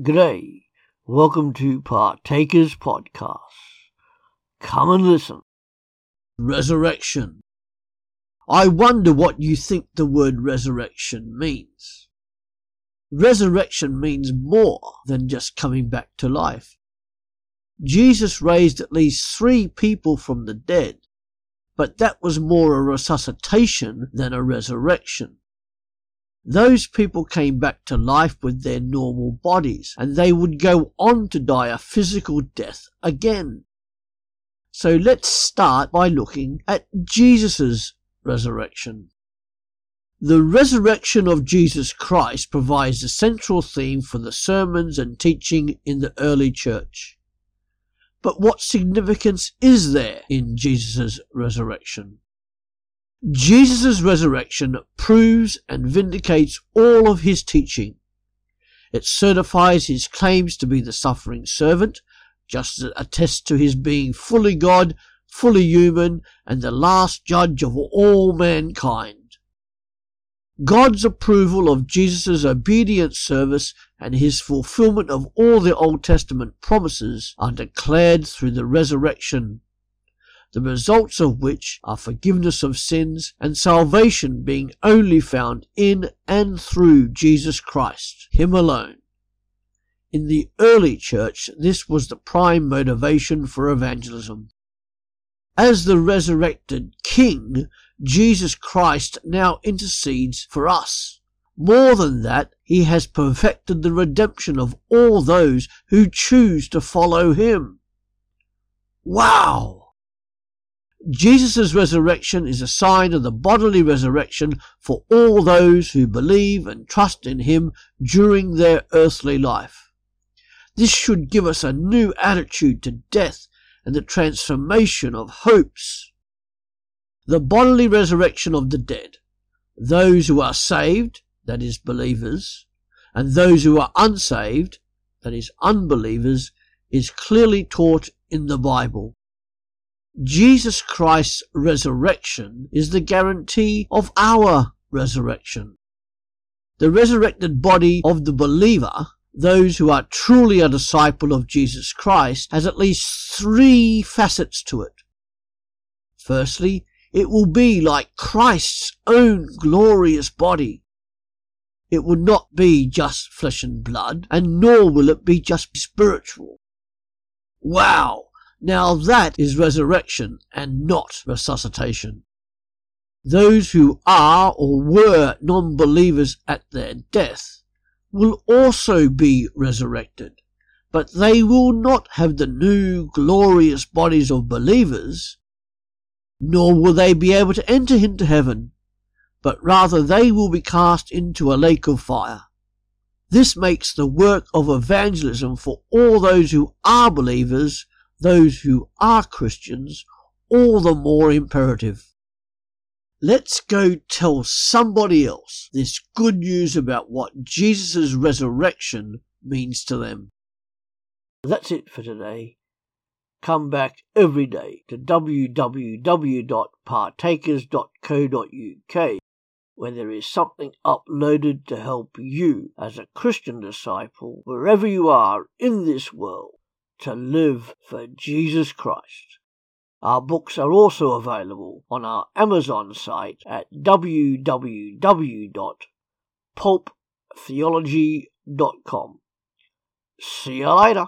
G'day. Welcome to Partakers Podcast. Come and listen. Resurrection. I wonder what you think the word resurrection means. Resurrection means more than just coming back to life. Jesus raised at least three people from the dead, but that was more a resuscitation than a resurrection. Those people came back to life with their normal bodies, and they would go on to die a physical death again. So let's start by looking at Jesus' resurrection. The resurrection of Jesus Christ provides the central theme for the sermons and teaching in the early church. But what significance is there in Jesus' resurrection? Jesus' resurrection proves and vindicates all of his teaching. It certifies his claims to be the suffering servant, just as it attests to his being fully God, fully human, and the last judge of all mankind. God's approval of Jesus' obedient service and his fulfillment of all the Old Testament promises are declared through the resurrection the results of which are forgiveness of sins and salvation being only found in and through Jesus Christ, Him alone. In the early church, this was the prime motivation for evangelism. As the resurrected King, Jesus Christ now intercedes for us. More than that, he has perfected the redemption of all those who choose to follow him. Wow! Jesus' resurrection is a sign of the bodily resurrection for all those who believe and trust in him during their earthly life. This should give us a new attitude to death and the transformation of hopes. The bodily resurrection of the dead, those who are saved, that is, believers, and those who are unsaved, that is, unbelievers, is clearly taught in the Bible. Jesus Christ's resurrection is the guarantee of our resurrection. The resurrected body of the believer, those who are truly a disciple of Jesus Christ, has at least three facets to it. Firstly, it will be like Christ's own glorious body. It will not be just flesh and blood, and nor will it be just spiritual. Wow! Now that is resurrection and not resuscitation. Those who are or were non-believers at their death will also be resurrected, but they will not have the new glorious bodies of believers, nor will they be able to enter into heaven, but rather they will be cast into a lake of fire. This makes the work of evangelism for all those who are believers those who are Christians all the more imperative. Let's go tell somebody else this good news about what Jesus' resurrection means to them. That's it for today. Come back every day to www.partakers.co.uk where there is something uploaded to help you as a Christian disciple wherever you are in this world to live for Jesus Christ. Our books are also available on our Amazon site at www.pulptheology.com. See you later.